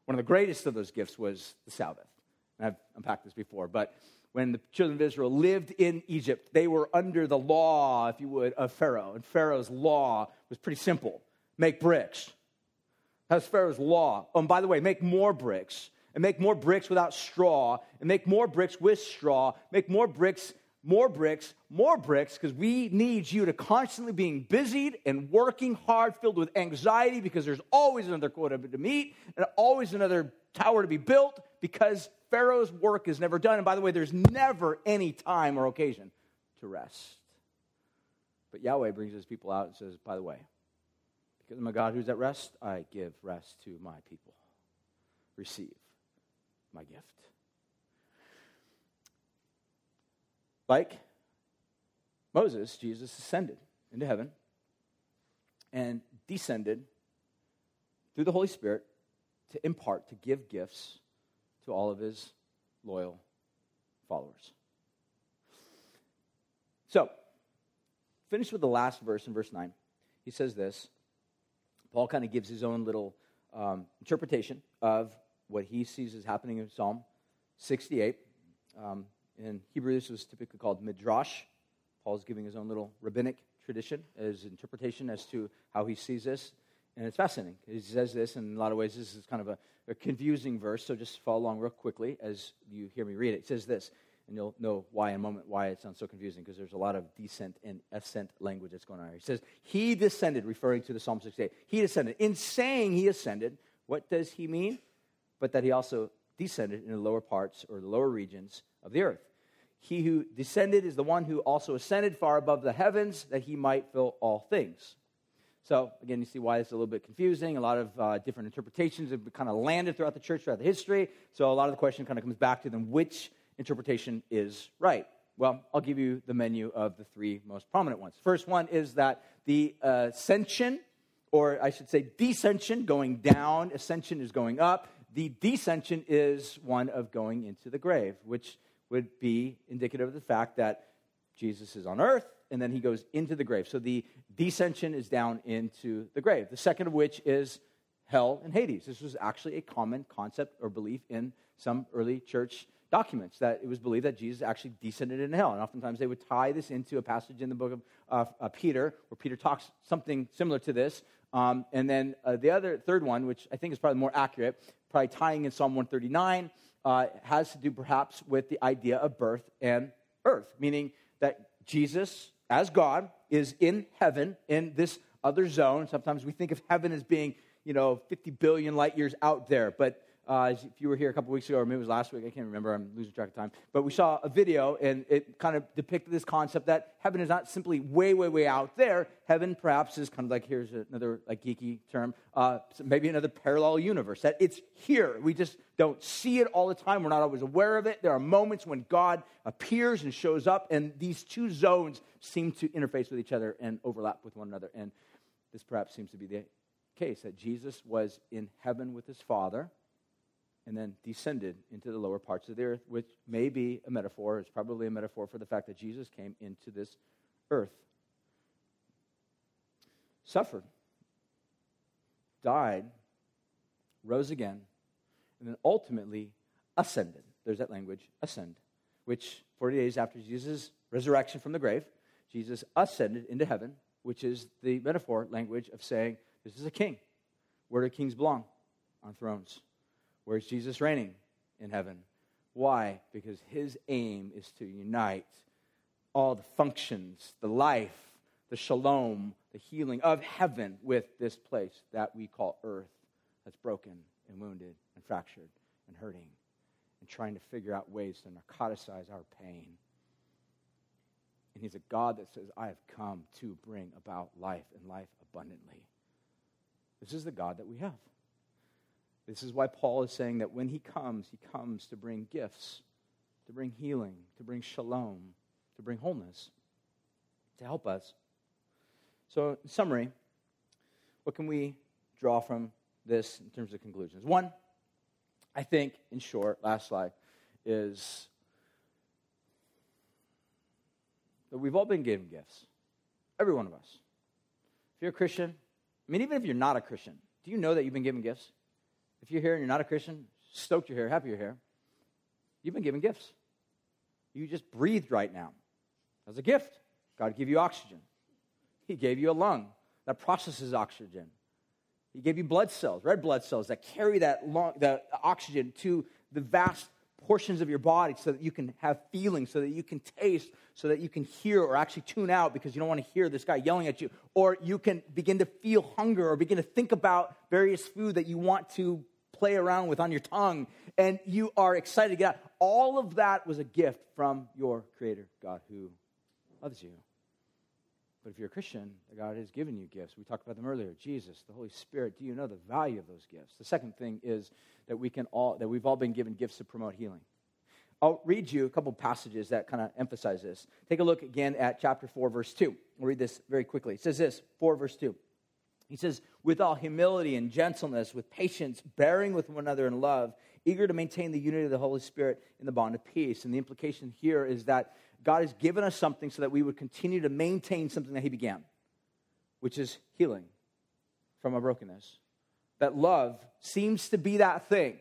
[SPEAKER 1] One of the greatest of those gifts was the Sabbath. And I've unpacked this before, but when the children of Israel lived in Egypt, they were under the law, if you would, of Pharaoh. And Pharaoh's law was pretty simple make bricks. That's Pharaoh's law. Oh, and by the way, make more bricks. And make more bricks without straw. And make more bricks with straw. Make more bricks, more bricks, more bricks, because we need you to constantly being busied and working hard, filled with anxiety, because there's always another quota to meet and always another tower to be built, because Pharaoh's work is never done. And by the way, there's never any time or occasion to rest. But Yahweh brings his people out and says, by the way, because I'm a God who's at rest, I give rest to my people. Receive my gift. Like Moses, Jesus ascended into heaven and descended through the Holy Spirit to impart, to give gifts to all of his loyal followers. So, finish with the last verse in verse 9. He says this. Paul kind of gives his own little um, interpretation of what he sees as happening in Psalm 68. Um, in Hebrew, this was typically called midrash. Paul's giving his own little rabbinic tradition as interpretation as to how he sees this. And it's fascinating. He says this, and in a lot of ways, this is kind of a, a confusing verse, so just follow along real quickly as you hear me read it. It says this, and you'll know why in a moment why it sounds so confusing, because there's a lot of descent and ascent language that's going on here. He says, He descended, referring to the Psalm 68. He descended. In saying he ascended, what does he mean? But that he also descended in the lower parts or the lower regions of the earth. He who descended is the one who also ascended far above the heavens that he might fill all things. So, again, you see why it's a little bit confusing. A lot of uh, different interpretations have kind of landed throughout the church, throughout the history. So, a lot of the question kind of comes back to then which interpretation is right? Well, I'll give you the menu of the three most prominent ones. First one is that the ascension, or I should say descension, going down, ascension is going up. The descension is one of going into the grave, which would be indicative of the fact that Jesus is on earth, and then he goes into the grave. So the descension is down into the grave. The second of which is hell and Hades. This was actually a common concept or belief in some early church documents that it was believed that Jesus actually descended into hell. And oftentimes they would tie this into a passage in the book of uh, uh, Peter, where Peter talks something similar to this. Um, and then uh, the other third one, which I think is probably more accurate, probably tying in Psalm 139, uh, has to do perhaps with the idea of birth and earth, meaning that Jesus, as God, is in heaven in this other zone. Sometimes we think of heaven as being, you know, 50 billion light years out there, but uh, if you were here a couple weeks ago, or maybe it was last week, I can't remember, I'm losing track of time. But we saw a video, and it kind of depicted this concept that heaven is not simply way, way, way out there. Heaven perhaps is kind of like, here's another like geeky term, uh, maybe another parallel universe, that it's here. We just don't see it all the time. We're not always aware of it. There are moments when God appears and shows up, and these two zones seem to interface with each other and overlap with one another. And this perhaps seems to be the case that Jesus was in heaven with his Father and then descended into the lower parts of the earth, which may be a metaphor, it's probably a metaphor for the fact that Jesus came into this earth, suffered, died, rose again, and then ultimately ascended. There's that language, ascend, which 40 days after Jesus' resurrection from the grave, Jesus ascended into heaven, which is the metaphor language of saying, This is a king. Where do kings belong? On thrones. Where's Jesus reigning? In heaven. Why? Because his aim is to unite all the functions, the life, the shalom, the healing of heaven with this place that we call earth that's broken and wounded and fractured and hurting and trying to figure out ways to narcotize our pain. And he's a God that says, I have come to bring about life and life abundantly. This is the God that we have. This is why Paul is saying that when he comes, he comes to bring gifts to bring healing, to bring shalom, to bring wholeness, to help us. So, in summary, what can we draw from this in terms of conclusions? One, I think, in short, last slide, is that we've all been given gifts. Every one of us. If you're a Christian, I mean, even if you're not a Christian, do you know that you've been given gifts? If you're here and you're not a Christian, stoked you're here, happy you're here. You've been given gifts. You just breathed right now as a gift. God gave you oxygen. He gave you a lung that processes oxygen. He gave you blood cells, red blood cells that carry that, long, that oxygen to the vast portions of your body so that you can have feelings, so that you can taste, so that you can hear or actually tune out because you don't want to hear this guy yelling at you. Or you can begin to feel hunger or begin to think about various food that you want to play around with on your tongue. And you are excited to get out. All of that was a gift from your Creator, God, who loves you. But if you're a Christian, God has given you gifts. We talked about them earlier. Jesus, the Holy Spirit. Do you know the value of those gifts? The second thing is that we can all that we've all been given gifts to promote healing. I'll read you a couple passages that kind of emphasize this. Take a look again at chapter 4, verse 2. We'll read this very quickly. It says this 4, verse 2. He says, with all humility and gentleness, with patience, bearing with one another in love, eager to maintain the unity of the Holy Spirit in the bond of peace. And the implication here is that God has given us something so that we would continue to maintain something that He began, which is healing from our brokenness. That love seems to be that thing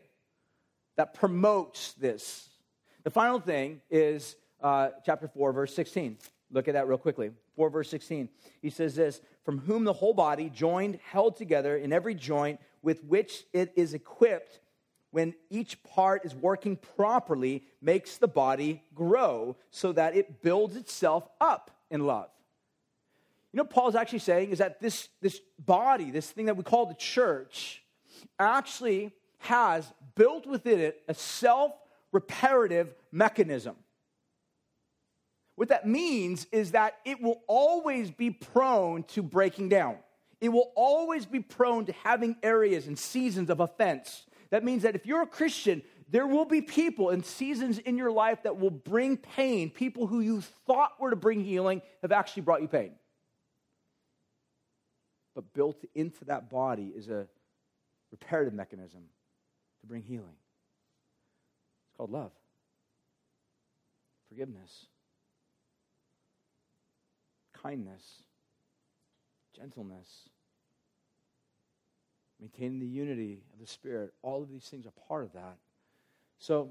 [SPEAKER 1] that promotes this. The final thing is uh, chapter 4, verse 16. Look at that real quickly. 4, verse 16. He says this From whom the whole body, joined, held together in every joint with which it is equipped, when each part is working properly, makes the body grow so that it builds itself up in love. You know, Paul's actually saying is that this, this body, this thing that we call the church, actually has built within it a self reparative mechanism. What that means is that it will always be prone to breaking down. It will always be prone to having areas and seasons of offense that means that if you're a Christian, there will be people and seasons in your life that will bring pain. People who you thought were to bring healing have actually brought you pain. But built into that body is a reparative mechanism to bring healing. It's called love, forgiveness, kindness, gentleness maintaining the unity of the Spirit. All of these things are part of that. So,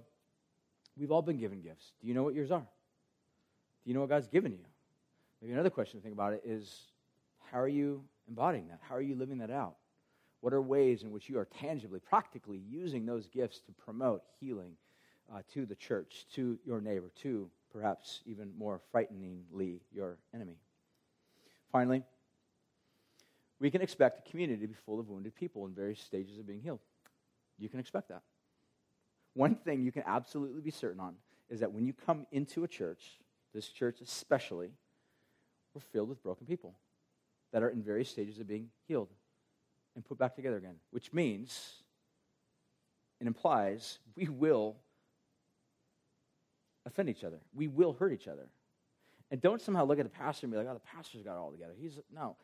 [SPEAKER 1] we've all been given gifts. Do you know what yours are? Do you know what God's given you? Maybe another question to think about it is how are you embodying that? How are you living that out? What are ways in which you are tangibly, practically using those gifts to promote healing uh, to the church, to your neighbor, to perhaps even more frighteningly, your enemy? Finally, we can expect a community to be full of wounded people in various stages of being healed. You can expect that. One thing you can absolutely be certain on is that when you come into a church, this church especially, we're filled with broken people that are in various stages of being healed and put back together again, which means and implies we will offend each other. We will hurt each other. And don't somehow look at the pastor and be like, oh, the pastor's got it all together. He's no.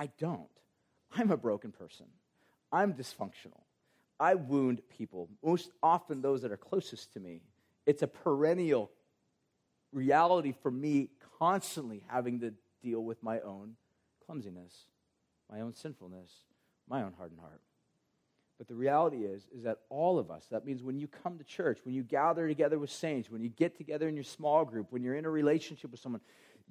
[SPEAKER 1] I don't. I'm a broken person. I'm dysfunctional. I wound people, most often those that are closest to me. It's a perennial reality for me constantly having to deal with my own clumsiness, my own sinfulness, my own hardened heart. But the reality is, is that all of us, that means when you come to church, when you gather together with saints, when you get together in your small group, when you're in a relationship with someone,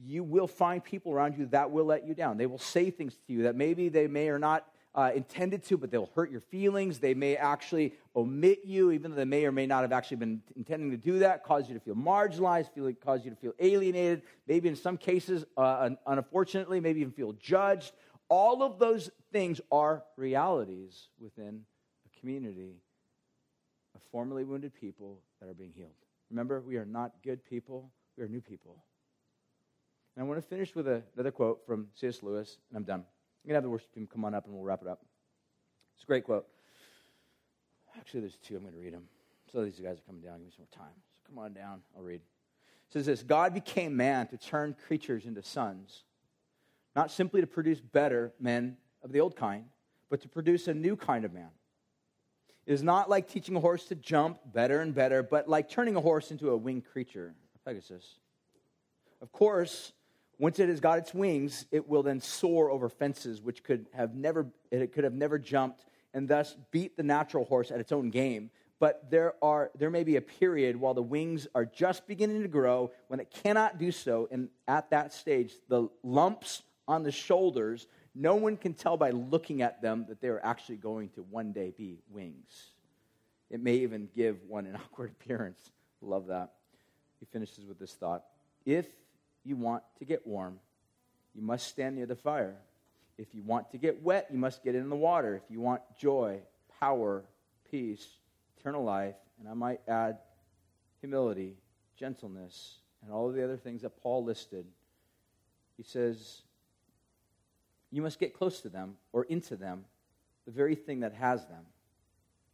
[SPEAKER 1] you will find people around you that will let you down. They will say things to you that maybe they may or not uh, intended to, but they'll hurt your feelings. They may actually omit you, even though they may or may not have actually been intending to do that, cause you to feel marginalized, feel, cause you to feel alienated, maybe in some cases, uh, unfortunately, maybe even feel judged. All of those things are realities within a community of formerly wounded people that are being healed. Remember, we are not good people, we are new people. And I want to finish with a, another quote from C.S. Lewis, and I'm done. I'm going to have the worship team come on up and we'll wrap it up. It's a great quote. Actually, there's two. I'm going to read them. So these guys are coming down. Give me some more time. It's come on down. I'll read. It says this God became man to turn creatures into sons, not simply to produce better men of the old kind, but to produce a new kind of man. It is not like teaching a horse to jump better and better, but like turning a horse into a winged creature, Pegasus. Of course, once it has got its wings, it will then soar over fences which could have never, it could have never jumped and thus beat the natural horse at its own game. But there, are, there may be a period while the wings are just beginning to grow when it cannot do so. And at that stage, the lumps on the shoulders, no one can tell by looking at them that they are actually going to one day be wings. It may even give one an awkward appearance. Love that. He finishes with this thought If you want to get warm, you must stand near the fire. If you want to get wet, you must get in the water. If you want joy, power, peace, eternal life, and I might add humility, gentleness, and all of the other things that Paul listed, he says, you must get close to them or into them, the very thing that has them.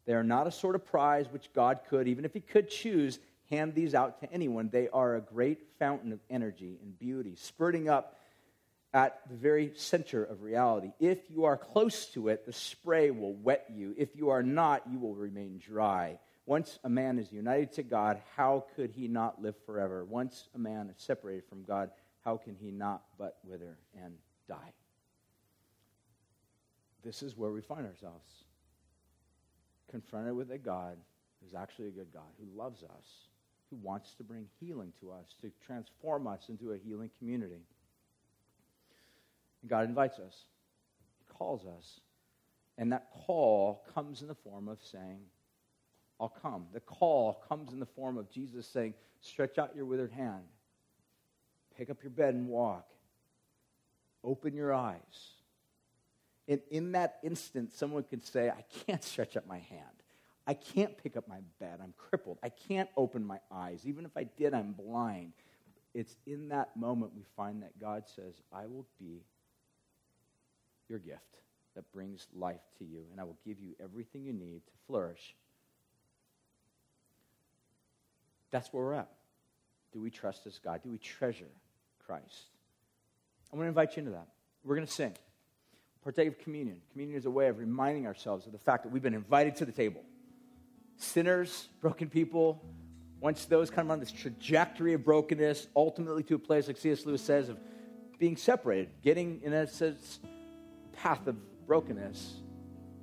[SPEAKER 1] They are not a sort of prize which God could, even if He could choose, hand these out to anyone. They are a great fountain of energy and beauty, spurting up at the very center of reality. If you are close to it, the spray will wet you. If you are not, you will remain dry. Once a man is united to God, how could he not live forever? Once a man is separated from God, how can he not but wither and die? This is where we find ourselves confronted with a God who's actually a good God, who loves us, who wants to bring healing to us, to transform us into a healing community. And God invites us, He calls us. And that call comes in the form of saying, I'll come. The call comes in the form of Jesus saying, Stretch out your withered hand, pick up your bed and walk, open your eyes. And in that instant, someone could say, I can't stretch up my hand. I can't pick up my bed. I'm crippled. I can't open my eyes. Even if I did, I'm blind. It's in that moment we find that God says, I will be your gift that brings life to you, and I will give you everything you need to flourish. That's where we're at. Do we trust this God? Do we treasure Christ? I want to invite you into that. We're going to sing. Partake of communion. Communion is a way of reminding ourselves of the fact that we've been invited to the table. Sinners, broken people, once those come on this trajectory of brokenness, ultimately to a place, like C.S. Lewis says, of being separated, getting, in a sense, path of brokenness.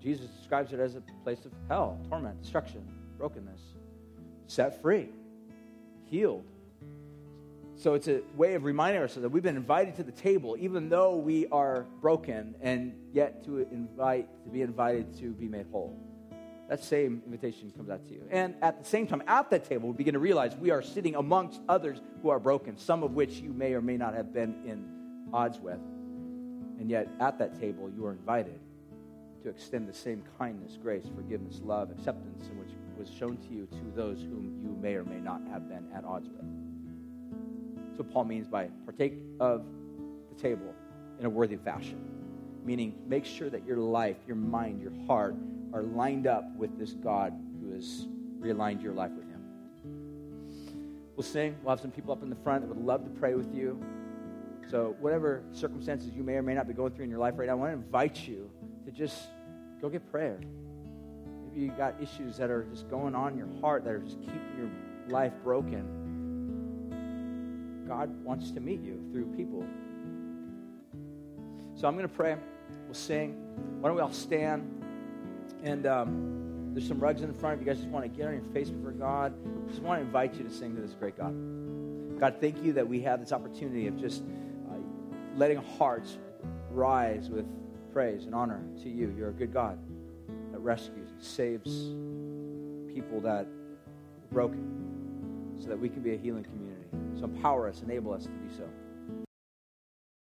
[SPEAKER 1] Jesus describes it as a place of hell, torment, destruction, brokenness. Set free, healed. So it's a way of reminding ourselves that we've been invited to the table, even though we are broken, and yet to invite to be invited to be made whole. That same invitation comes out to you. And at the same time, at that table, we begin to realize we are sitting amongst others who are broken, some of which you may or may not have been in odds with. And yet, at that table, you are invited to extend the same kindness, grace, forgiveness, love, acceptance, in which was shown to you to those whom you may or may not have been at odds with. That's what Paul means by partake of the table in a worthy fashion. Meaning, make sure that your life, your mind, your heart are lined up with this God who has realigned your life with Him. We'll sing. We'll have some people up in the front that would love to pray with you. So, whatever circumstances you may or may not be going through in your life right now, I want to invite you to just go get prayer. Maybe you got issues that are just going on in your heart that are just keeping your life broken. God wants to meet you through people. So, I'm going to pray. We'll sing. Why don't we all stand? And um, there's some rugs in the front. If you guys just want to get on your face before God, I just want to invite you to sing to this great God. God, thank you that we have this opportunity of just letting hearts rise with praise and honor to you. You're a good God that rescues and saves people that are broken so that we can be a healing community. So empower us, enable us to be so.